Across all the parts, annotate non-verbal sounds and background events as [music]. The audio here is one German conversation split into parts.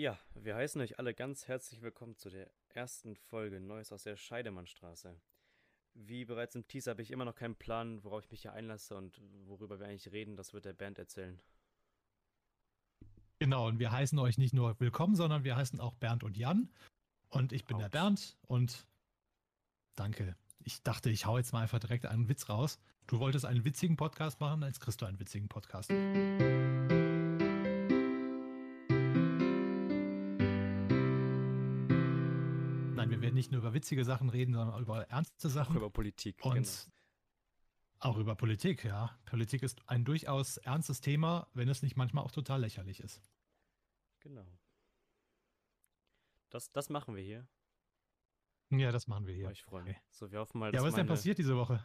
Ja, wir heißen euch alle ganz herzlich willkommen zu der ersten Folge Neues aus der Scheidemannstraße. Wie bereits im Teaser habe ich immer noch keinen Plan, worauf ich mich hier einlasse und worüber wir eigentlich reden. Das wird der Band erzählen. Genau, und wir heißen euch nicht nur willkommen, sondern wir heißen auch Bernd und Jan. Und ich bin Autsch. der Bernd und danke. Ich dachte, ich hau jetzt mal einfach direkt einen Witz raus. Du wolltest einen witzigen Podcast machen, als kriegst du einen witzigen Podcast. Nicht nur über witzige Sachen reden, sondern auch über ernste Auch Sachen. über Politik. Und genau. auch über Politik, ja. Politik ist ein durchaus ernstes Thema, wenn es nicht manchmal auch total lächerlich ist. genau. Das, das machen wir hier. Ja, das machen wir hier. Ja. Ich freue Okay. mich. So, wir hoffen mal, Ja, dass was ist denn passiert diese Woche?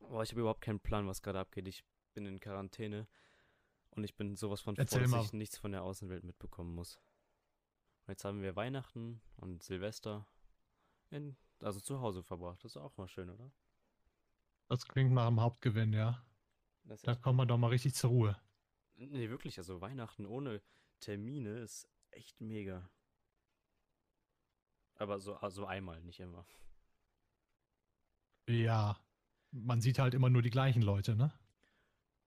Boah, ich habe überhaupt keinen Plan, was gerade abgeht. Ich bin in Quarantäne und ich bin sowas von Erzähl froh, mal. dass ich nichts von der Außenwelt mitbekommen muss. Und jetzt haben wir Weihnachten und Silvester in, also zu Hause verbracht. Das ist auch mal schön, oder? Das klingt nach einem Hauptgewinn, ja. Das Da kommt man doch mal richtig zur Ruhe. nee, wirklich, also Weihnachten ohne Termine ist echt mega. Aber so also einmal, nicht immer. Ja. Man sieht halt immer nur die gleichen Leute, ne?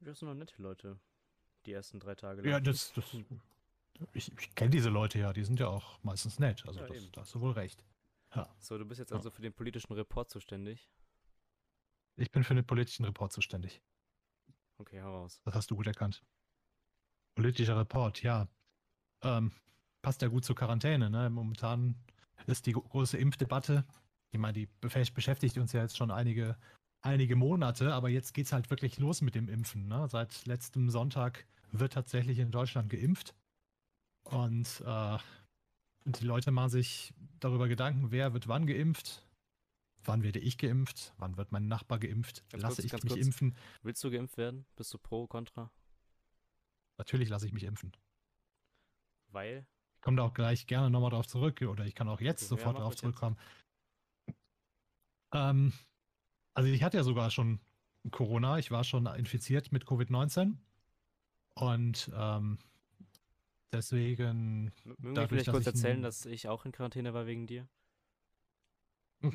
Wir sind noch nette Leute. Die ersten drei Tage Ja, lang. das, das [laughs] ich, ich kenne diese Leute ja, die sind ja auch meistens nett. Also Ja, das, da hast du wohl recht. Ja. So, du bist jetzt also für den politischen Report zuständig. Ich bin für den politischen Report zuständig. Okay, hau raus. Das hast du gut erkannt. Politischer Report, ja. Ähm, passt ja gut zur Quarantäne, ne? Momentan ist die gro- große Impfdebatte. Ich meine, die beschäftigt uns ja jetzt schon einige, einige Monate, aber jetzt geht's halt wirklich los mit dem Impfen. Ne? Seit letztem Sonntag wird tatsächlich in Deutschland geimpft. Und, äh, und die Leute machen sich darüber Gedanken, wer wird wann geimpft, wann werde ich geimpft, wann wird mein Nachbar geimpft, Ganz lasse kurz, ich mich kurz. impfen. Willst du geimpft werden? Bist du pro, contra? Natürlich lasse ich mich impfen. Weil? Ich komme da auch gleich gerne nochmal drauf zurück oder ich kann auch jetzt Ja, sofort drauf zurückkommen. Ähm, also ich hatte ja sogar schon Corona, ich war schon infiziert mit Covid-19 und ähm, deswegen, Mögen wir Dadurch, vielleicht dass kurz erzählen, dass ich auch in Quarantäne war wegen dir?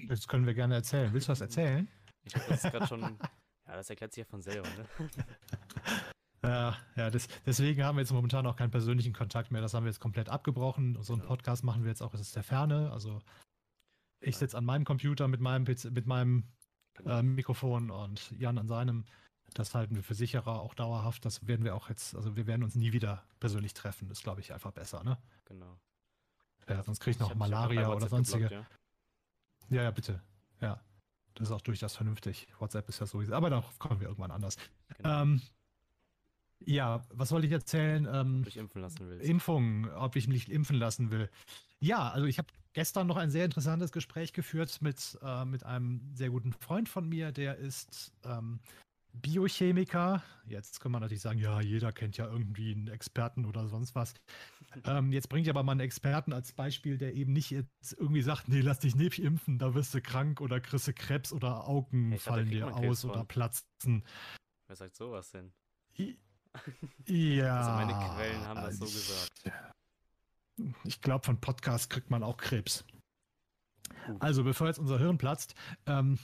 das können wir gerne erzählen. Willst du was erzählen? Ich habe das gerade schon. Ja, das erklärt sich ja von selber, ne? [laughs] Ja, ja das, deswegen haben wir jetzt momentan auch keinen persönlichen Kontakt mehr. Das haben wir jetzt komplett abgebrochen. So einen Genau. Podcast machen wir jetzt auch aus der Ferne. Also ich Ja. sitze an meinem Computer mit meinem PC, mit meinem Genau. ähm, Mikrofon und Jan an seinem. Das halten wir für sicherer, auch dauerhaft. Das werden wir auch jetzt, also wir werden uns nie wieder persönlich treffen. Das ist, glaube ich, einfach besser, ne? genau. Ja, sonst kriege ich noch hab bei Malaria oder sonstige. geblockt, Ja, ja, bitte. Ja. Das ist auch durchaus vernünftig. WhatsApp ist ja sowieso. Aber darauf kommen wir irgendwann anders. ja. Genau. Ähm, ja, was wollte ich erzählen? Ähm, Ob du dich impfen lassen willst. Impfung, ob ich mich impfen lassen will. Ja, also ich habe gestern noch ein sehr interessantes Gespräch geführt mit, äh, mit einem sehr guten Freund von mir, der ist ähm, Biochemiker. Jetzt kann man natürlich sagen, ja, jeder kennt ja irgendwie einen Experten oder sonst was. ähm, jetzt bringe ich aber mal einen Experten als Beispiel, der eben nicht jetzt irgendwie sagt, nee, lass dich nicht impfen, da wirst du krank oder kriegst du Krebs oder Augen ich fallen dir aus oder von. platzen. Wer sagt sowas denn? I- Ja. [laughs] Also meine Quellen haben das so gesagt. Ich glaube, von Podcast kriegt man auch Krebs. Gut. Also, bevor jetzt unser Hirn platzt, ähm,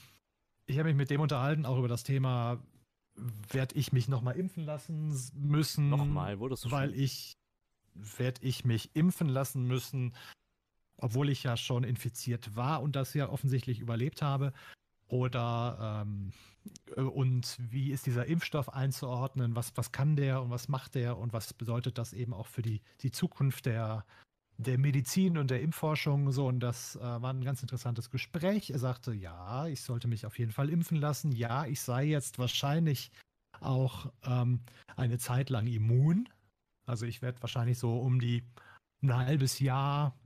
ich habe mich mit dem unterhalten, auch über das Thema, werde ich mich nochmal impfen lassen müssen? Nochmal, wurdest du Weil schon? ich, werde ich mich impfen lassen müssen, obwohl ich ja schon infiziert war und das ja offensichtlich überlebt habe? Oder, ähm, äh, und wie ist dieser Impfstoff einzuordnen? Was, was kann der und was macht der und was bedeutet das eben auch für die, die Zukunft der, der Medizin und der Impfforschung? So, und das äh, war ein ganz interessantes Gespräch. Er sagte, ja, ich sollte mich auf jeden Fall impfen lassen. Ja, ich sei jetzt wahrscheinlich auch ähm, eine Zeit lang immun. Also ich werde wahrscheinlich so um die ein halbes Jahr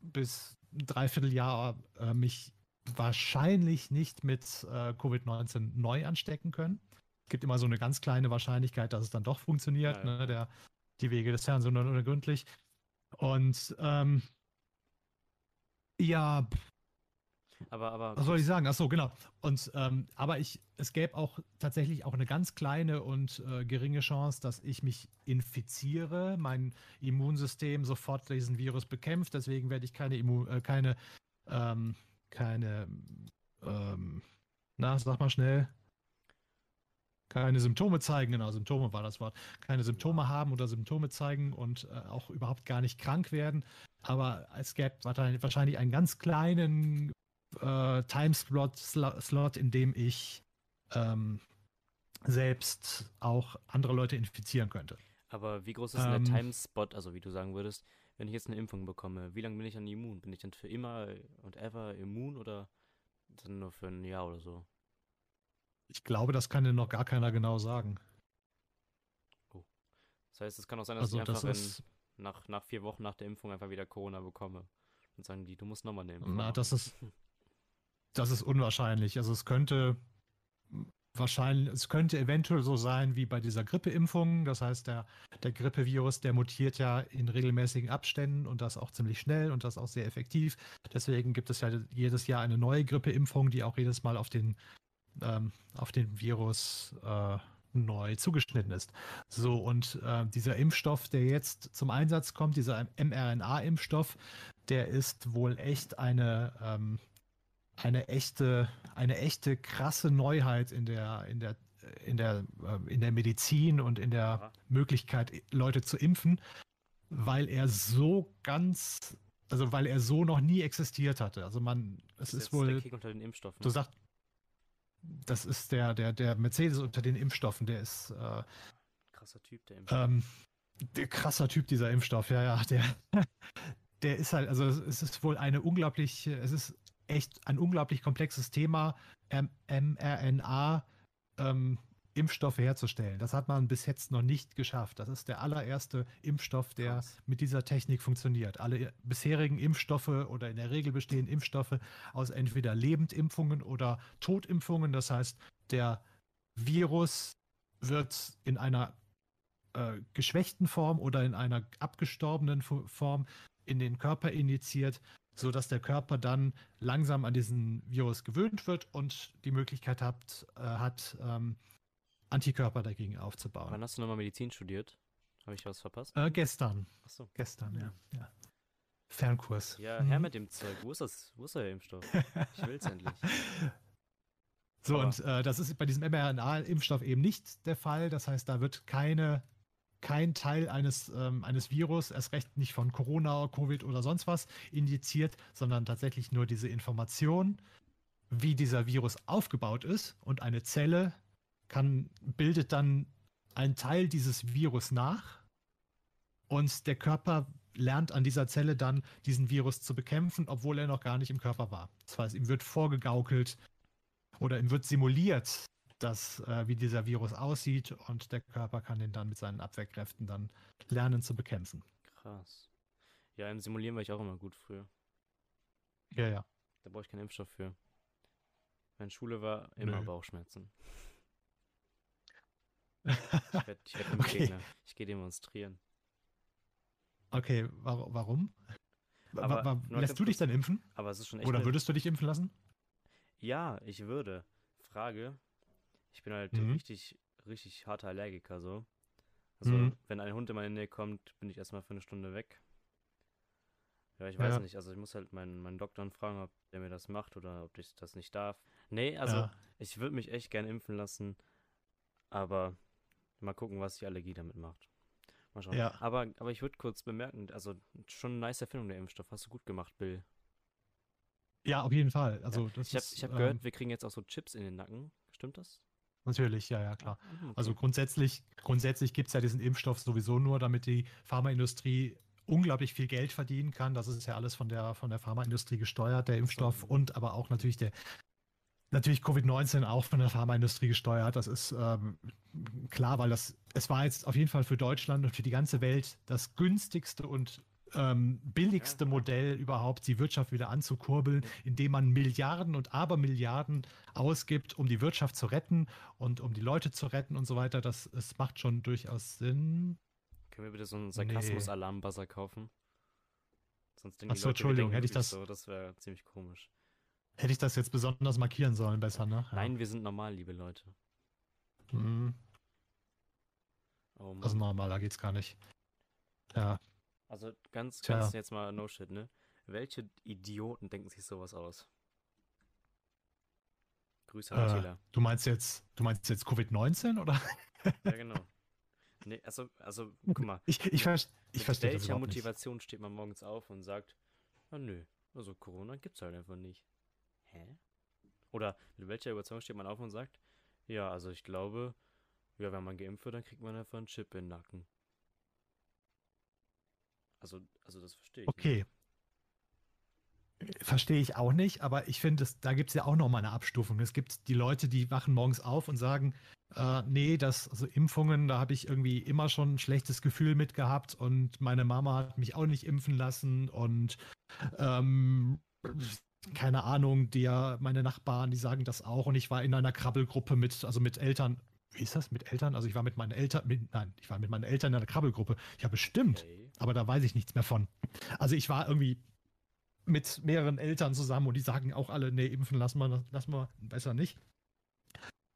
bis ein Dreivierteljahr äh, mich wahrscheinlich nicht mit äh, Covid-19 neu anstecken können. Es gibt immer so eine ganz kleine Wahrscheinlichkeit, dass es dann doch funktioniert. Ja, ja. Ne? Der, die Wege des Herrn sind unergründlich. Und ähm, ja, Aber, aber. Was soll ich sagen? Ach so, genau. Und ähm, aber ich, es gäbe auch tatsächlich auch eine ganz kleine und äh, geringe Chance, dass ich mich infiziere, mein Immunsystem sofort diesen Virus bekämpft. Deswegen werde ich keine Immun, äh, keine, ähm, keine, ähm, na, sag mal schnell, keine Symptome zeigen, genau, Symptome war das Wort, keine Symptome haben oder Symptome zeigen und äh, auch überhaupt gar nicht krank werden. Aber es gäbe wahrscheinlich einen ganz kleinen äh, Timeslot, Slot, in dem ich ähm, selbst auch andere Leute infizieren könnte. Aber wie groß ist ähm, der Timespot, also wie du sagen würdest, wenn ich jetzt eine Impfung bekomme, wie lange bin ich dann immun? Bin ich dann für immer und ever immun oder dann nur für ein Jahr oder so? Ich glaube, das kann dir noch gar keiner genau sagen. Oh. Das heißt, es kann auch sein, dass also, ich einfach das in, nach, nach vier Wochen nach der Impfung einfach wieder Corona bekomme. Und sagen die, du musst nochmal nehmen. Na, das ist, [laughs] das ist unwahrscheinlich. Also es könnte wahrscheinlich, es könnte eventuell so sein wie bei dieser Grippeimpfung. Das heißt, der, der Grippevirus, der mutiert ja in regelmäßigen Abständen und das auch ziemlich schnell und das auch sehr effektiv. Deswegen gibt es ja jedes Jahr eine neue Grippeimpfung, die auch jedes Mal auf den ähm, auf den Virus äh, neu zugeschnitten ist. So, und äh, dieser Impfstoff, der jetzt zum Einsatz kommt, dieser mRNA-Impfstoff, der ist wohl echt eine, ähm, eine echte, eine echte krasse Neuheit in der, in der, in der, äh, in der Medizin und in der. Möglichkeit, Leute zu impfen, weil er so ganz, also weil er so noch nie existiert hatte. Also man, es ist, ist wohl. Der Kick unter den Impfstoffen. Du sagst, das ist der, der, der Mercedes unter den Impfstoffen, der ist äh, krasser Typ, der Impfstoff. Ähm, der krasser Typ, dieser Impfstoff, ja, ja, der, [laughs] der ist halt, also es ist wohl eine unglaublich, es ist echt ein unglaublich komplexes Thema, mRNA, ähm, Impfstoffe herzustellen. Das hat man bis jetzt noch nicht geschafft. Das ist der allererste Impfstoff, der Krass. mit dieser Technik funktioniert. Alle bisherigen Impfstoffe oder in der Regel bestehen Impfstoffe aus entweder Lebendimpfungen oder Totimpfungen. Das heißt, der Virus wird in einer äh, geschwächten Form oder in einer abgestorbenen Form in den Körper injiziert, sodass der Körper dann langsam an diesen Virus gewöhnt wird und die Möglichkeit hat, äh, hat ähm, Antikörper dagegen aufzubauen. Wann hast du nochmal Medizin studiert? Habe ich was verpasst? Äh, gestern. Achso. Gestern, ja. ja. Fernkurs. Ja, her mit dem Zeug. Wo ist das? Wo ist der Impfstoff? Ich will es [laughs] endlich. So, Aber. und äh, das ist bei diesem mRNA-Impfstoff eben nicht der Fall. Das heißt, da wird keine, kein Teil eines, ähm, eines Virus, erst recht nicht von Corona, Covid oder sonst was, injiziert, sondern tatsächlich nur diese Information, wie dieser Virus aufgebaut ist und eine Zelle kann, bildet dann einen Teil dieses Virus nach und der Körper lernt an dieser Zelle dann, diesen Virus zu bekämpfen, obwohl er noch gar nicht im Körper war. Das heißt, ihm wird vorgegaukelt oder ihm wird simuliert, dass, äh, wie dieser Virus aussieht und der Körper kann den dann mit seinen Abwehrkräften dann lernen zu bekämpfen. Krass. Ja, im Simulieren war ich auch immer gut früher. Ja, ja. Da brauche ich keinen Impfstoff für. Meine Schule war immer Nö. Bauchschmerzen. Ich werde werd [laughs] okay. Gegner. Ich gehe demonstrieren. Okay, wa warum? Aber wa lässt du dich dann impfen? Aber es ist schon echt. Oder würdest du dich impfen lassen? Ja, ich würde. Frage. Ich bin halt mhm. richtig, richtig harter Allergiker so. Also, mhm. wenn ein Hund in meine Nähe kommt, bin ich erstmal für eine Stunde weg. Ja, ich weiß ja. nicht. Also, ich muss halt meinen, meinen Doktor fragen, ob der mir das macht oder ob ich das nicht darf. Nee, also, ja. ich würde mich echt gern impfen lassen. Aber Mal gucken, was die Allergie damit macht. Mal schauen. Ja. Aber, aber ich würde kurz bemerken, also schon eine nice Erfindung der Impfstoff. Hast du gut gemacht, Bill. Ja, auf jeden Fall. Also, ja. ich habe hab ähm, gehört, wir kriegen jetzt auch so Chips in den Nacken. Stimmt das? Natürlich, ja, ja, klar. Ah, okay. Also grundsätzlich, grundsätzlich gibt es ja diesen Impfstoff sowieso nur, damit die Pharmaindustrie unglaublich viel Geld verdienen kann. Das ist ja alles von der, von der Pharmaindustrie gesteuert, der Impfstoff und aber auch natürlich der, natürlich Covid-19 auch von der Pharmaindustrie gesteuert. Das ist ähm, klar, weil das, es war jetzt auf jeden Fall für Deutschland und für die ganze Welt das günstigste und ähm, billigste Modell überhaupt, die Wirtschaft wieder anzukurbeln, indem man Milliarden und Abermilliarden ausgibt, um die Wirtschaft zu retten und um die Leute zu retten und so weiter. Das, das macht schon durchaus Sinn. Können wir bitte so einen Sarkasmus-Alarmbuzzer kaufen? Sonst denken Achso, Entschuldigung, hätte ich das. So, das wäre ziemlich komisch. Hätte ich das jetzt besonders markieren sollen, besser, ne? Ja. Nein, wir sind normal, liebe Leute. Mhm. Oh also normaler geht's gar nicht. Ja. Also ganz, Tja. ganz jetzt mal no shit, ne? Welche Idioten denken sich sowas aus? Grüße an äh, Attila. Du meinst jetzt, du meinst jetzt Covid-19 oder? Ja, [laughs] genau. Nee, also, also, guck mal. Ich, ich, ver ich verstehe das welcher Motivation nicht. steht man morgens auf und sagt, ah nö, also Corona gibt's halt einfach nicht. Hä? Oder mit welcher Überzeugung steht man auf und sagt, ja, also ich glaube, ja, wenn man geimpft wird, dann kriegt man einfach einen Chip in den Nacken. Also, also das verstehe ich. Okay. Nicht. Verstehe ich auch nicht, aber ich finde, da gibt es ja auch nochmal eine Abstufung. Es gibt die Leute, die wachen morgens auf und sagen, äh, nee, das, also Impfungen, da habe ich irgendwie immer schon ein schlechtes Gefühl mit gehabt und meine Mama hat mich auch nicht impfen lassen und ähm, keine Ahnung, die, meine Nachbarn, die sagen das auch und ich war in einer Krabbelgruppe mit, also mit Eltern, wie ist das, mit Eltern? Also ich war mit meinen Eltern, mit, nein, ich war mit meinen Eltern in einer Krabbelgruppe. Ja, bestimmt, okay. aber da weiß ich nichts mehr von. Also ich war irgendwie mit mehreren Eltern zusammen und die sagen auch alle, nee, impfen lassen wir, lassen wir besser nicht.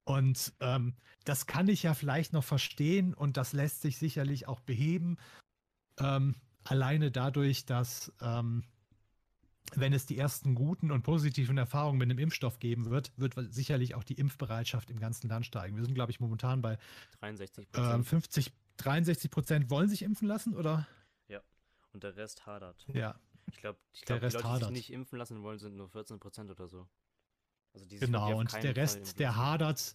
Und ähm, das kann ich ja vielleicht noch verstehen und das lässt sich sicherlich auch beheben. Ähm, alleine dadurch, dass ähm, wenn es die ersten guten und positiven Erfahrungen mit dem Impfstoff geben wird, wird sicherlich auch die Impfbereitschaft im ganzen Land steigen. Wir sind, glaube ich, momentan bei 63 äh, 50, 63 Prozent wollen sich impfen lassen, oder? Ja, und der Rest hadert. Ja, ich glaube, ich glaub, die Leute, hadert. die sich nicht impfen lassen wollen, sind nur 14% oder so. Also genau, und der Rest, der hadert,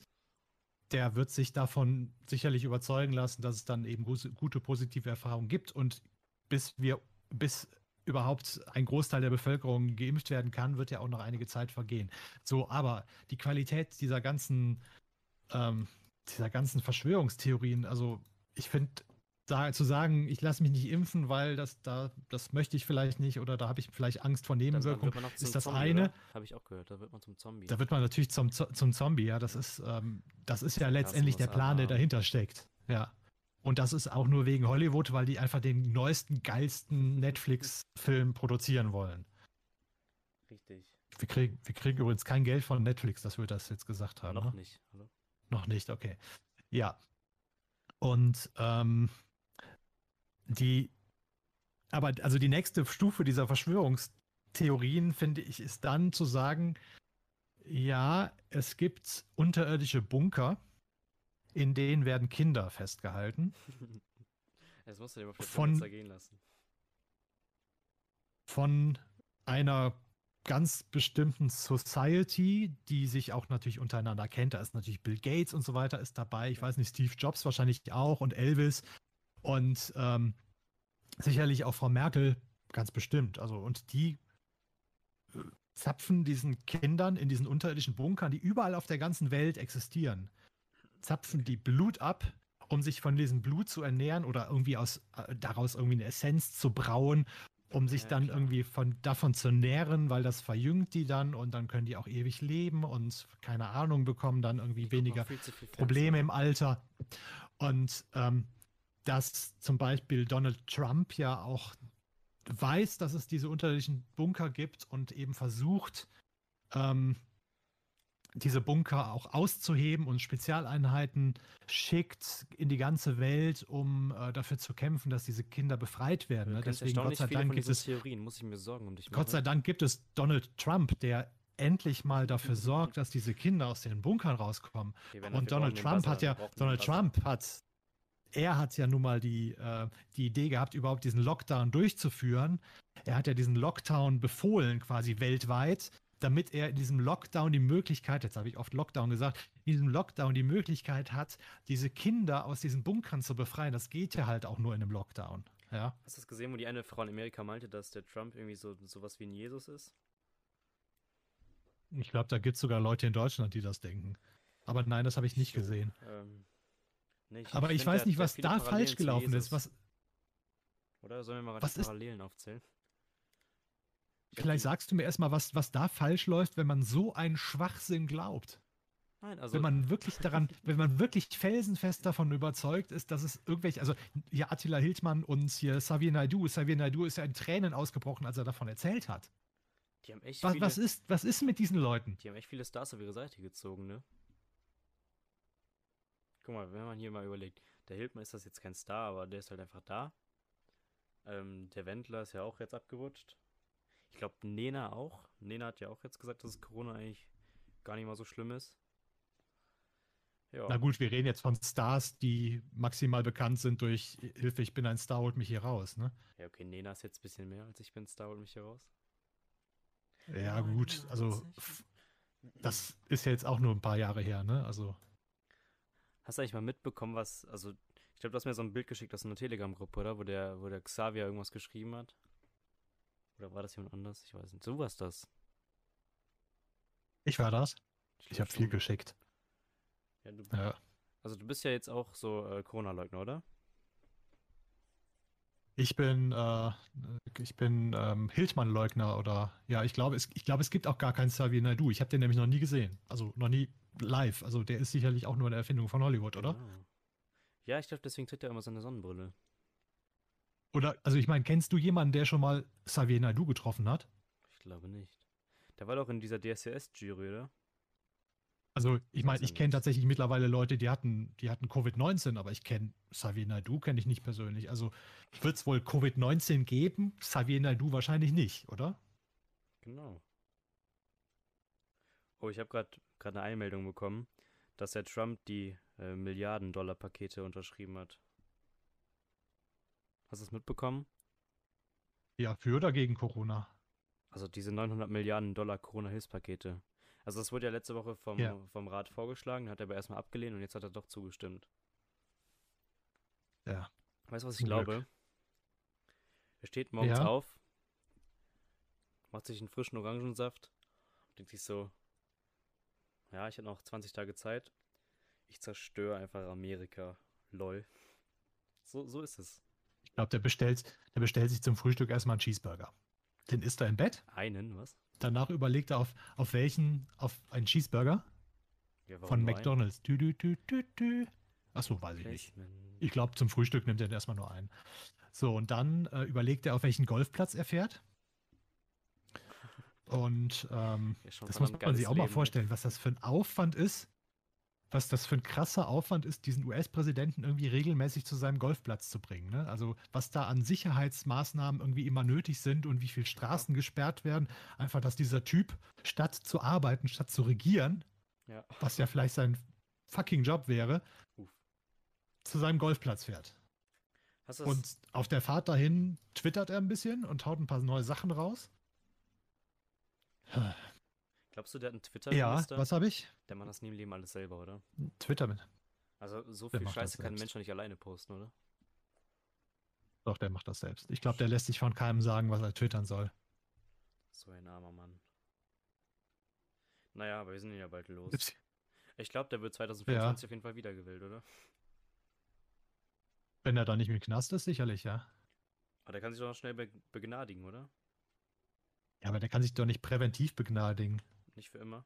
der wird sich davon sicherlich überzeugen lassen, dass es dann eben gute positive Erfahrungen gibt. Und bis wir, bis überhaupt ein Großteil der Bevölkerung geimpft werden kann, wird ja auch noch einige Zeit vergehen. So, aber die Qualität dieser ganzen, ähm, dieser ganzen Verschwörungstheorien, also ich finde, da, zu sagen, ich lasse mich nicht impfen, weil das da, das möchte ich vielleicht nicht oder da habe ich vielleicht Angst vor Nebenwirkungen, ist das Zombie, eine. Habe ich auch gehört, da wird man zum Zombie. Da wird man natürlich zum, zum Zombie, ja. Das ist, ähm, das ist ja letztendlich der Plan, der dahinter steckt. Ja. Und das ist auch nur wegen Hollywood, weil die einfach den neuesten, geilsten Netflix-Film produzieren wollen. Richtig. Wir kriegen, wir kriegen übrigens kein Geld von Netflix, dass wir das jetzt gesagt haben. Noch ne? nicht. Hallo? Noch nicht, okay. Ja. Und ähm, die, aber also die nächste Stufe dieser Verschwörungstheorien, finde ich, ist dann zu sagen, ja, es gibt unterirdische Bunker, in denen werden Kinder festgehalten. [laughs] Das musst du dir mal von, gehen lassen. Von einer ganz bestimmten Society, die sich auch natürlich untereinander kennt. Da ist natürlich Bill Gates und so weiter ist dabei. Ich weiß nicht, Steve Jobs wahrscheinlich auch und Elvis und ähm, sicherlich auch Frau Merkel ganz bestimmt. Also, und die äh, zapfen diesen Kindern in diesen unterirdischen Bunkern, die überall auf der ganzen Welt existieren, zapfen die Blut ab, um sich von diesem Blut zu ernähren oder irgendwie aus, äh, daraus irgendwie eine Essenz zu brauen, um sich ja, dann klar. irgendwie von, davon zu nähren, weil das verjüngt die dann und dann können die auch ewig leben und keine Ahnung bekommen dann irgendwie weniger Probleme im Alter. Und ähm, dass zum Beispiel Donald Trump ja auch weiß, dass es diese unterirdischen Bunker gibt und eben versucht, ähm, diese Bunker auch auszuheben und Spezialeinheiten schickt in die ganze Welt, um äh, dafür zu kämpfen, dass diese Kinder befreit werden. Ne? Deswegen Gott sei Dank gibt es Theorien, muss ich mir Sorgen um dich machen. Gott sei Dank gibt es Donald Trump, der endlich mal dafür sorgt, dass diese Kinder aus den Bunkern rauskommen. Okay, und Donald Trump hat ja Donald Trump hat er hat ja nun mal die, äh, die Idee gehabt, überhaupt diesen Lockdown durchzuführen. Er hat ja diesen Lockdown befohlen, quasi weltweit, damit er in diesem Lockdown die Möglichkeit, jetzt habe ich oft Lockdown gesagt, in diesem Lockdown die Möglichkeit hat, diese Kinder aus diesen Bunkern zu befreien. Das geht ja halt auch nur in einem Lockdown. Ja. Hast du das gesehen, wo die eine Frau in Amerika meinte, dass der Trump irgendwie so sowas wie ein Jesus ist? Ich glaube, da gibt es sogar Leute in Deutschland, die das denken. Aber nein, das habe ich nicht gesehen. Ähm, Nee, ich, Aber ich, weiß nicht, was da falsch gelaufen ist. Was, Oder sollen wir mal was Parallelen ist, aufzählen? Vielleicht sagst du mir erstmal, was, was da falsch läuft, wenn man so einen Schwachsinn glaubt. Nein, also wenn man wirklich daran, [laughs] wenn man wirklich felsenfest davon überzeugt ist, dass es irgendwelche, also hier Attila Hildmann und hier Xavier Naidu, Xavier Naidu ist ja in Tränen ausgebrochen, als er davon erzählt hat. Die haben echt Was, viele, was, ist, was ist mit diesen Leuten? die haben echt viele Stars auf ihre Seite gezogen, ne? Guck mal, wenn man hier mal überlegt, der Hildmann ist das jetzt kein Star, aber der ist halt einfach da. Ähm, der Wendler ist ja auch jetzt abgerutscht. Ich glaube, Nena auch. Nena hat ja auch jetzt gesagt, dass Corona eigentlich gar nicht mal so schlimm ist. Ja. Na gut, wir reden jetzt von Stars, die maximal bekannt sind durch Hilfe, ich bin ein Star, holt mich hier raus, ne? Ja, okay, Nena ist jetzt ein bisschen mehr als ich bin Star, hol mich hier raus. Ja, gut, also das ist ja jetzt auch nur ein paar Jahre her, ne? Also, Hast du eigentlich mal mitbekommen, was, also, ich glaube, du hast mir so ein Bild geschickt aus einer Telegram-Gruppe, oder? Wo der, wo der Xavier irgendwas geschrieben hat. Oder war das jemand anders? Ich weiß nicht. So war das. ich war das. Ich glaub habe viel geschickt. Ja, du, Ja. also, du bist ja jetzt auch so äh, Corona-Leugner, oder? Ich bin, äh, ich bin ähm, Hildmann-Leugner oder ja, ich glaube, es, ich glaube, es gibt auch gar keinen Xavier Naidoo. Ich habe den nämlich noch nie gesehen. Also noch nie live. Also der ist sicherlich auch nur eine Erfindung von Hollywood, oder? Genau. Ja, ich glaube, deswegen trägt er immer seine Sonnenbrille. Oder, also ich meine, kennst du jemanden, der schon mal Xavier Naidoo getroffen hat? Ich glaube nicht. Der war doch in dieser DSCS-Jury, oder? Also ich meine, ich kenne tatsächlich mittlerweile Leute, die hatten, die hatten Covid-19, aber ich kenne Xavier Naidoo, kenne ich nicht persönlich. Also wird es wohl Covid-19 geben? Xavier Naidoo wahrscheinlich nicht, oder? Genau. Oh, ich habe gerade gerade eine Einmeldung bekommen, dass der Trump die äh, Milliarden-Dollar-Pakete unterschrieben hat. Hast du es mitbekommen? Ja, für oder gegen Corona? Also diese 900 Milliarden Dollar Corona-Hilfspakete. Also das wurde ja letzte Woche vom, Ja. vom Rat vorgeschlagen, hat er aber erstmal abgelehnt und jetzt hat er doch zugestimmt. Ja. Weißt du, was ich Glück. glaube? Er steht morgens Ja. auf, macht sich einen frischen Orangensaft, denkt sich so, ja, ich habe noch 20 Tage Zeit. Ich zerstöre einfach Amerika. Lol. So, so ist es. Ich glaube, der bestellt, der bestellt sich zum Frühstück erstmal einen Cheeseburger. Den isst er im Bett. Einen, was? Danach überlegt er auf, auf welchen, auf einen Cheeseburger Ja, von? McDonalds. Tü, tü, tü, tü, tü. Achso, weiß ich nicht. Ich glaube, zum Frühstück nimmt er den erstmal nur einen. So, und dann äh, überlegt er, auf welchen Golfplatz er fährt. Und ähm, Ja, das muss man sich auch mal Leben, ne? vorstellen, was das für ein Aufwand ist, was das für ein krasser Aufwand ist, diesen US-Präsidenten irgendwie regelmäßig zu seinem Golfplatz zu bringen. Ne? Also was da an Sicherheitsmaßnahmen irgendwie immer nötig sind und wie viele Straßen gesperrt werden. Einfach, dass dieser Typ statt zu arbeiten, statt zu regieren, Ja. was ja vielleicht sein fucking Job wäre, Uff. zu seinem Golfplatz fährt. Und auf der Fahrt dahin twittert er ein bisschen und haut ein paar neue Sachen raus. Glaubst du, der hat einen Ja, Twitter-Minister? was habe ich? Der macht das nie im Leben alles selber, oder? Twitter mit. Also so Der viel Scheiße kann ein. Mensch doch nicht alleine posten, oder? Doch, der macht das selbst. Ich glaube, der lässt sich von keinem sagen, was er twittern soll. So ein armer Mann. Naja, aber wir sind ja bald los. Ich glaube, der wird 2024 auf jeden Fall wiedergewählt, oder? Wenn er da nicht mit Knast ist, sicherlich, ja. Aber der kann sich doch noch schnell be begnadigen, oder? Ja, aber der kann sich doch nicht präventiv begnadigen. Nicht für immer.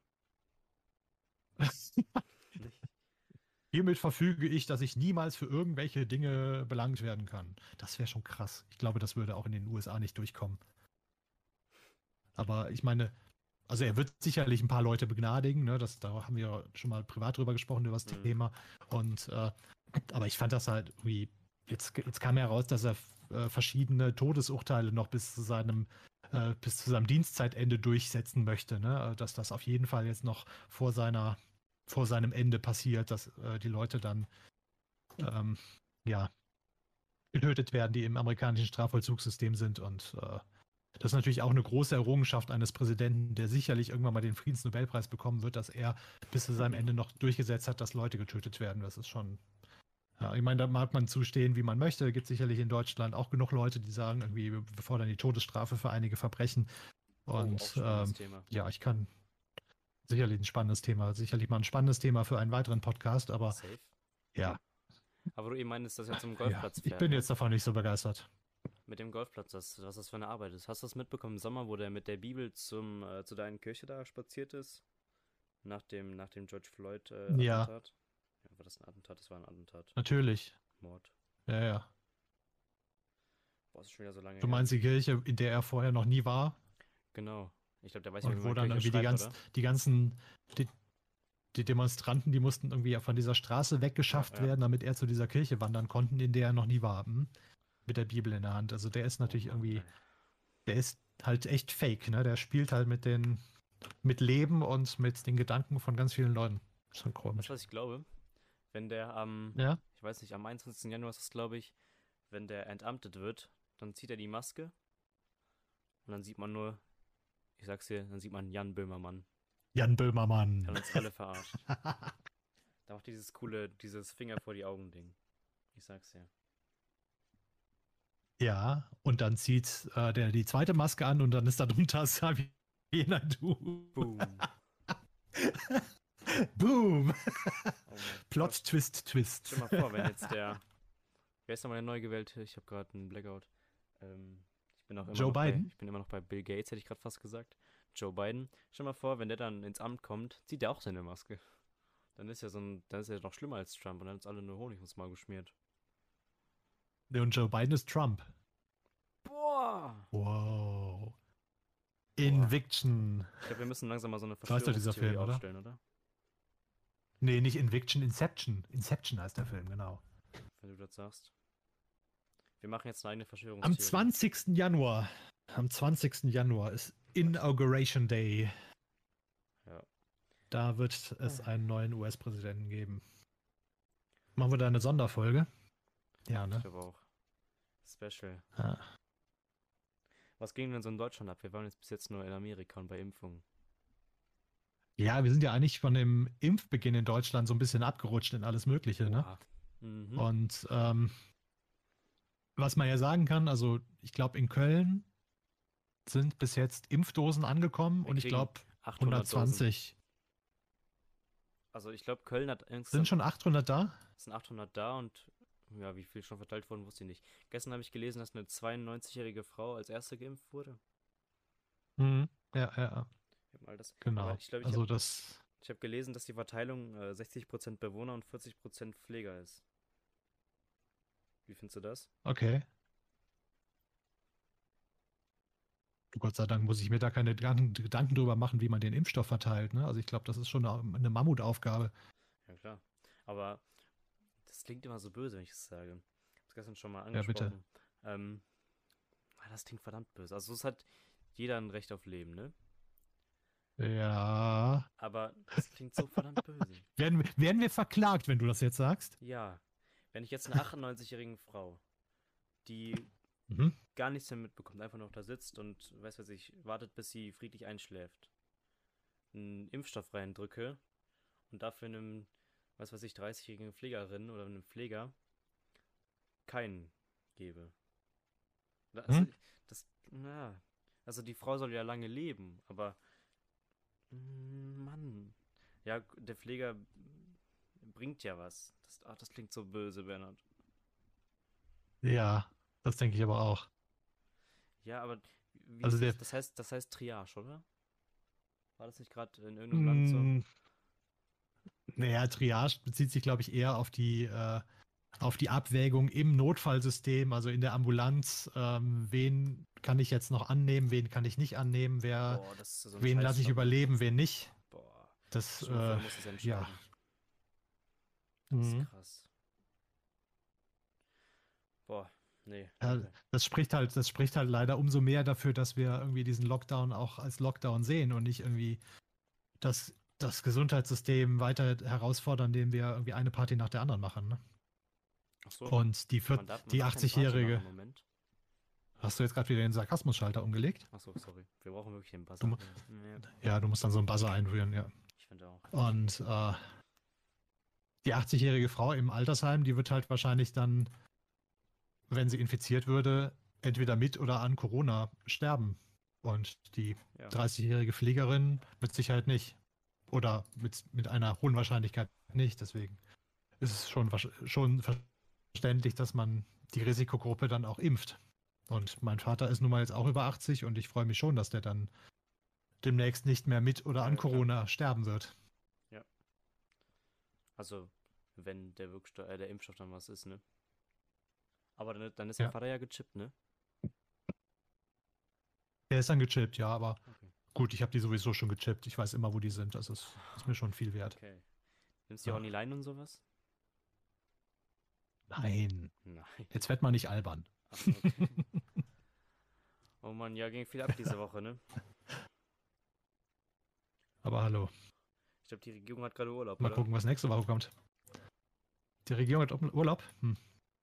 [laughs] Nicht? Hiermit verfüge ich, dass ich niemals für irgendwelche Dinge belangt werden kann. Das wäre schon krass. Ich glaube, das würde auch in den USA nicht durchkommen. Aber ich meine, also er wird sicherlich ein paar Leute begnadigen, ne? Das, da haben wir schon mal privat drüber gesprochen, über das Mhm. Thema. Und äh, aber ich fand das halt irgendwie, jetzt, jetzt kam heraus, dass er äh, verschiedene Todesurteile noch bis zu seinem äh, bis zu seinem Dienstzeitende durchsetzen möchte, ne? Dass das auf jeden Fall jetzt noch vor seiner vor seinem Ende passiert, dass äh, die Leute dann ähm, ja getötet werden, die im amerikanischen Strafvollzugssystem sind. Und äh, das ist natürlich auch eine große Errungenschaft eines Präsidenten, der sicherlich irgendwann mal den Friedensnobelpreis bekommen wird, dass er bis zu seinem Ende noch durchgesetzt hat, dass Leute getötet werden. Das ist schon. Ja, ich meine, da mag man zustehen, wie man möchte. Es gibt sicherlich in Deutschland auch genug Leute, die sagen, irgendwie, wir fordern die Todesstrafe für einige Verbrechen. Oh, Und spannendes ähm, ja, ich kann sicherlich ein spannendes Thema, sicherlich mal ein spannendes Thema für einen weiteren Podcast, aber Safe. ja, Aber du eben meinst, dass er zum ja Golfplatz ich fährt. bin ne? jetzt davon nicht so begeistert. Mit dem Golfplatz, das, was das für eine Arbeit ist. Hast du das mitbekommen im Sommer, wo der mit der Bibel zum, äh, zu deiner Kirche da spaziert ist? Nach dem, nach dem George Floyd äh, Ja. Attentat? Ja, war das ein Attentat? Das war ein Attentat. Natürlich. Mord. Ja, ja. Boah, ist schon wieder so lange Du her. meinst die Kirche, in der er vorher noch nie war? Genau. Ich glaube, der weiß nicht, wie wo dann irgendwie die, ganz, die ganzen die, die Demonstranten, die mussten irgendwie von dieser Straße weggeschafft Ja, ja. werden, damit er zu dieser Kirche wandern konnten, in der er noch nie war. hm? Mit der Bibel in der Hand. Also der ist natürlich Oh irgendwie, der ist halt echt fake, ne? Der spielt halt mit den, mit Leben und mit den Gedanken von ganz vielen Leuten. Schon Weißt komisch. du, was ich glaube? Wenn der am, Ja? ich weiß nicht, am 21. Januar ist es, glaube ich, wenn der entamtet wird, dann zieht er die Maske und dann sieht man nur, ich sag's dir, dann sieht man Jan Böhmermann. Jan Böhmermann. Der hat uns alle verarscht. [laughs] Da macht dieses coole, dieses Finger vor die Augen Ding. Ich sag's dir. ja, und dann zieht äh, der die zweite Maske an und dann ist da drunter [laughs] Xavier Naidu. Boom. [laughs] [laughs] Boom. Oh [laughs] Plot, Gott. Twist, Twist. Stell mal vor, wenn jetzt der. [laughs] Wer ist nochmal der neu gewählte? Ich habe gerade einen Blackout. Ähm, ich bin auch immer Joe noch bei, Biden? Ich bin immer noch bei Bill Gates, hätte ich gerade fast gesagt. Joe Biden. Stell mal vor, wenn der dann ins Amt kommt, zieht der auch seine Maske. Dann ist er so ein, dann ist er noch schlimmer als Trump und dann ist alle nur Honig ins Maul geschmiert. Nee, Und Joe Biden ist Trump. Boah! Wow. Inviction. Ich glaube, wir müssen langsam mal so eine Verschwörungstheorie Film, oder? aufstellen, oder? Nee, nicht Inviction, Inception. Inception heißt der Film, genau. Wenn du das sagst. Wir machen jetzt eine eigene Am Verschwörungstheorie. 20. Januar. Am 20. Januar ist Inauguration Day. Ja. Da wird es einen neuen US-Präsidenten geben. Machen wir da eine Sonderfolge? Ja, Ich ne? glaube auch. Special. Ja. Was ging denn so in Deutschland ab? Wir waren jetzt bis jetzt nur in Amerika und bei Impfungen. Ja, wir sind ja eigentlich von dem Impfbeginn in Deutschland so ein bisschen abgerutscht in alles Mögliche, ne? Mhm. Und ähm, was man ja sagen kann, also ich glaube, in Köln sind bis jetzt Impfdosen angekommen Wir und ich glaube 800 Dosen. 120. Also ich glaube, Köln hat insgesamt Sind schon 800 da? sind 800 da und ja, wie viel schon verteilt wurden, wusste ich nicht. Gestern habe ich gelesen, dass eine 92-jährige Frau als erste geimpft wurde. Mhm. Ja, ja, ja, mal das. genau. Aber ich glaube, ich also habe hab gelesen, dass die Verteilung äh, 60% Bewohner und 40% Pfleger ist. Wie findest du das? okay. Gott sei Dank muss ich mir da keine Gedanken, drüber machen, wie man den Impfstoff verteilt. Ne? Also ich glaube, das ist schon eine, eine Mammutaufgabe. Ja, klar. Aber das klingt immer so böse, wenn ich es sage. Ich habe es gestern schon mal Ja, bitte. angesprochen. Ähm, ah, das klingt verdammt böse. Also es hat jeder ein Recht auf Leben, ne? Ja. Aber das klingt so verdammt böse. [laughs] Werden, werden wir verklagt, wenn du das jetzt sagst? Ja. Wenn ich jetzt einer [laughs] 98-jährigen Frau, die Mhm. gar nichts mehr mitbekommt, einfach noch da sitzt und, weiß was ich, wartet, bis sie friedlich einschläft, einen Impfstoff reindrücke und dafür einem, was weiß ich, 30-jährigen Pflegerin oder einem Pfleger keinen gebe. Also, Hm? das, na, also die Frau soll ja lange leben, aber, Mann, ja, der Pfleger bringt ja was. Das, ach, das klingt so böse, Bernhard. Ja, das denke ich aber auch. Ja, aber wie Also der- das? das heißt, das heißt Triage, oder? War das nicht gerade in irgendeinem Land so? Mm, Naja, Triage bezieht sich, glaube ich, eher auf die, äh, auf die Abwägung im Notfallsystem, also in der Ambulanz. Ähm, wen kann ich jetzt noch annehmen, wen kann ich nicht annehmen, wer, Boah, so wen lasse ich Stopp. überleben, wen nicht. Boah, Das, äh, ja. entscheiden. Das mhm. ist krass. Boah, nee. Ja, das spricht halt, das spricht halt leider umso mehr dafür, dass wir irgendwie diesen Lockdown auch als Lockdown sehen und nicht irgendwie das, das Gesundheitssystem weiter herausfordern, indem wir irgendwie eine Party nach der anderen machen. Ne? So, Und die, vier- die darf keine Party 80-Jährige. machen im Moment. Hast du jetzt gerade wieder den Sarkasmusschalter umgelegt? Achso, sorry. Wir brauchen wirklich den Buzzer. Du Ja, du musst dann so einen Buzzer einrühren, ja. ich finde auch. Und äh, die 80-jährige Frau im Altersheim, die wird halt wahrscheinlich dann, wenn sie infiziert würde, entweder mit oder an Corona sterben. Und die Ja. 30-jährige Pflegerin mit Sicherheit nicht. Oder mit, mit einer hohen Wahrscheinlichkeit nicht. Deswegen ist es schon, schon verständlich, dass man die Risikogruppe dann auch impft. Und mein Vater ist nun mal jetzt auch über 80 und ich freue mich schon, dass der dann demnächst nicht mehr mit oder an Ja, klar. Corona sterben wird. Also, wenn der Wirkstoff, äh, der Impfstoff dann was ist, ne? Aber dann, dann ist Ja. der Vater ja gechippt, ne? Der ist dann gechippt, ja, aber Okay. gut, ich habe die sowieso schon gechippt. Ich weiß immer, wo die sind. Das ist, ist mir schon viel wert. Okay. Nimmst du Ja. auch die Line und sowas? Nein, Nein. jetzt wird man nicht albern. Ach, okay. [laughs] oh Mann, ja, ging viel ab diese Woche, ne? Aber hallo. Ich glaube, die Regierung hat gerade Urlaub, Mal oder? gucken, was nächste Woche kommt. Die Regierung hat Urlaub? Hm.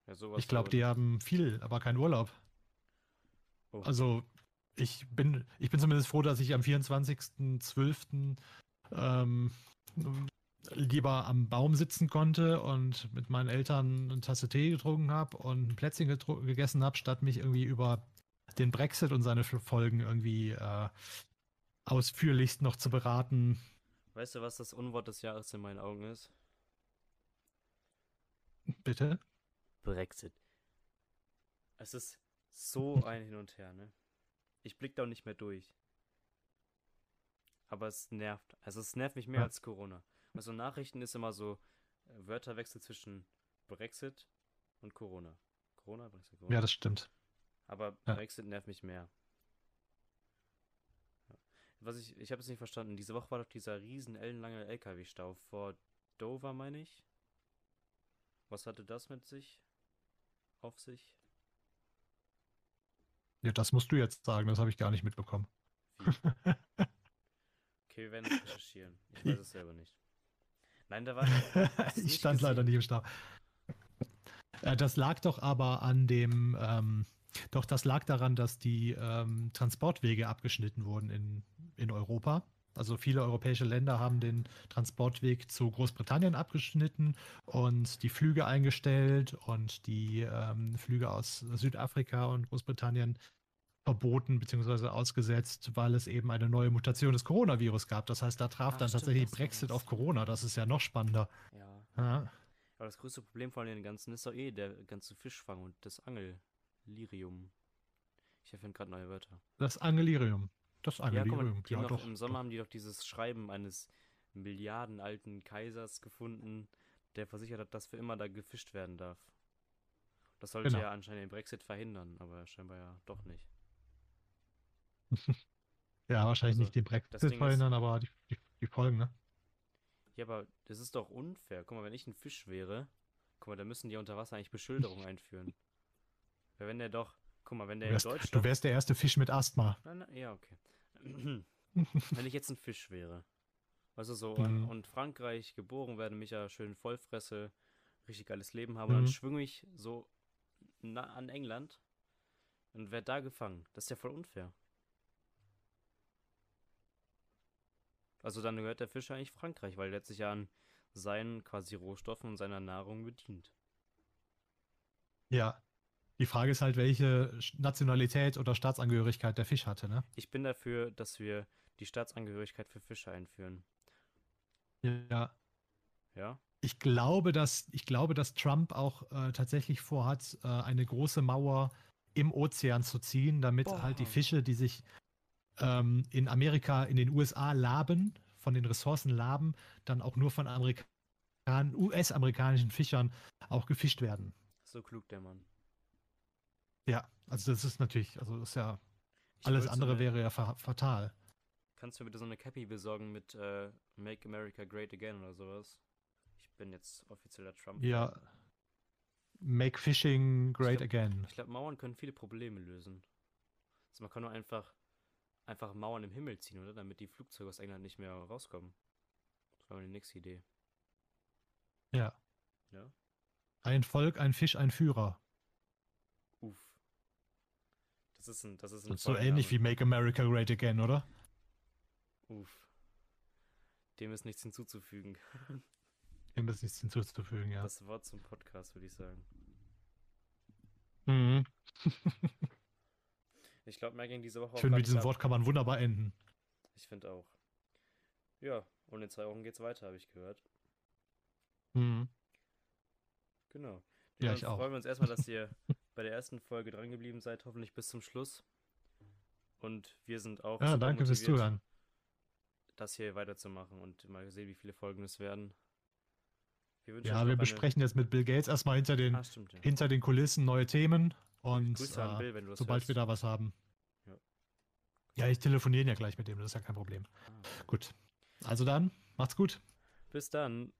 Ja, Ich glaube, glaub die haben viel, aber keinen Urlaub. Oh. Also, ich bin, ich bin zumindest froh, dass ich am 24.12. Ähm, lieber am Baum sitzen konnte und mit meinen Eltern eine Tasse Tee getrunken habe und ein Plätzchen gegessen habe, statt mich irgendwie über den Brexit und seine Folgen irgendwie äh, ausführlichst noch zu beraten. Weißt du, was das Unwort des Jahres in meinen Augen ist? Bitte? Brexit. Es ist so ein Hin und Her, ne? Ich blick da auch nicht mehr durch. Aber es nervt. Also es nervt mich mehr Ja. als Corona. Also Nachrichten ist immer so äh, Wörterwechsel zwischen Brexit und Corona. Corona, Brexit, Corona. Ja, das stimmt. Aber Ja. Brexit nervt mich mehr. Ja. Was ich, ich habe es nicht verstanden. Diese Woche war doch dieser riesen ellenlange LKW-Stau vor Dover, meine ich. Was hatte das mit sich? Auf sich? Ja, das musst du jetzt sagen, das habe ich gar nicht mitbekommen. [laughs] Okay, wir werden es recherchieren. Ich weiß es selber nicht. Nein, da war. [laughs] ich stand leider gesehen? nicht im Stau. Äh, Das lag doch aber an dem, ähm, doch das lag daran, dass die ähm, Transportwege abgeschnitten wurden in, in Europa. Also viele europäische Länder haben den Transportweg zu Großbritannien abgeschnitten und die Flüge eingestellt und die ähm, Flüge aus Südafrika und Großbritannien verboten bzw. ausgesetzt, weil es eben eine neue Mutation des Coronavirus gab. Das heißt, da traf Ach, dann stimmt, tatsächlich Brexit auf Corona. Das ist ja noch spannender. Ja. Ja. Aber das größte Problem von den ganzen ist doch eh der ganze Fischfang und das Angellirium. Ich erfinde gerade neue Wörter. Das Angelirium. Das Ja, mal, Angelirium. die haben Ja, doch. im Sommer doch. haben die doch dieses Schreiben eines milliardenalten Kaisers gefunden, der versichert hat, dass für immer da gefischt werden darf. Das sollte Genau. ja anscheinend den Brexit verhindern, aber scheinbar ja doch nicht. Ja, wahrscheinlich Also, nicht den das Brexit verhindern, aber die, die, die Folgen, ne? Ja, aber das ist doch unfair. Guck mal, wenn ich ein Fisch wäre, guck mal, dann müssen die unter Wasser eigentlich Beschilderung [laughs] einführen. Weil wenn der doch, guck mal, wenn Du der in wärst, du Deutschland. wärst der erste Fisch mit Asthma. Nein, nein, ja, okay. [laughs] wenn ich jetzt ein Fisch wäre, weißt du so, und, Mhm. und Frankreich geboren werde, mich ja schön vollfresse, richtig geiles Leben habe, und dann Mhm. schwimme ich so na, an England und werde da gefangen. Das ist ja voll unfair. Also dann gehört der Fisch eigentlich Frankreich, weil der hat sich ja an seinen quasi Rohstoffen und seiner Nahrung bedient. Ja. Die Frage ist halt, welche Nationalität oder Staatsangehörigkeit der Fisch hatte, ne? Ich bin dafür, dass wir die Staatsangehörigkeit für Fische einführen. Ja. Ja? Ich glaube, dass, ich glaube, dass Trump auch äh, tatsächlich vorhat, äh, eine große Mauer im Ozean zu ziehen, damit Boah. halt die Fische, die sich ähm, in Amerika, in den USA laben, von den Ressourcen laben, dann auch nur von Amerikan US-amerikanischen Fischern auch gefischt werden. So klug der Mann. Ja, also das ist natürlich, also das ist ja, Ich alles andere eine- wäre ja fa fatal. Kannst du mir bitte so eine Cappy besorgen mit äh, Make America Great Again oder sowas? Ich bin jetzt offizieller Trump. Ja. Make Fishing Great glaub- again. Ich glaube, Mauern können viele Probleme lösen. Also man kann nur einfach, einfach Mauern im Himmel ziehen, oder? Damit die Flugzeuge aus England nicht mehr rauskommen. Das war meine nächste Idee. Ja. Ja? Ein Volk, ein Fisch, ein Führer. Uff. Das ist ein, das ist ein Das ist so ähnlich wie Make America Great Again, oder? Uff. Dem ist nichts hinzuzufügen. [laughs] Dem ist nichts hinzuzufügen, ja. Das Wort zum Podcast, würde ich sagen. Mhm. [laughs] Ich glaube, mehr ging diese Woche Ich auch finde, gar mit diesem. Wort kann man wunderbar enden. Ich finde auch. Ja, und in zwei Wochen geht's weiter, habe ich gehört. Mhm. Genau. Ja, Dann ich auch. freuen wir uns erstmal, dass ihr [laughs] bei der ersten Folge dran geblieben seid, hoffentlich bis zum Schluss. Und wir sind auch Ja, danke fürs Zuhören. das hier weiterzumachen und mal sehen, wie viele Folgen es werden. Wir Ja, wir eine- besprechen jetzt mit Bill Gates erstmal hinter den, Ah, stimmt, ja. hinter den Kulissen neue Themen und äh, Bill, wenn sobald hörst. wir da was haben. Ja, ich telefoniere ja gleich mit dem, das ist ja kein Problem. Ah. Gut. Also dann, macht's gut. Bis dann.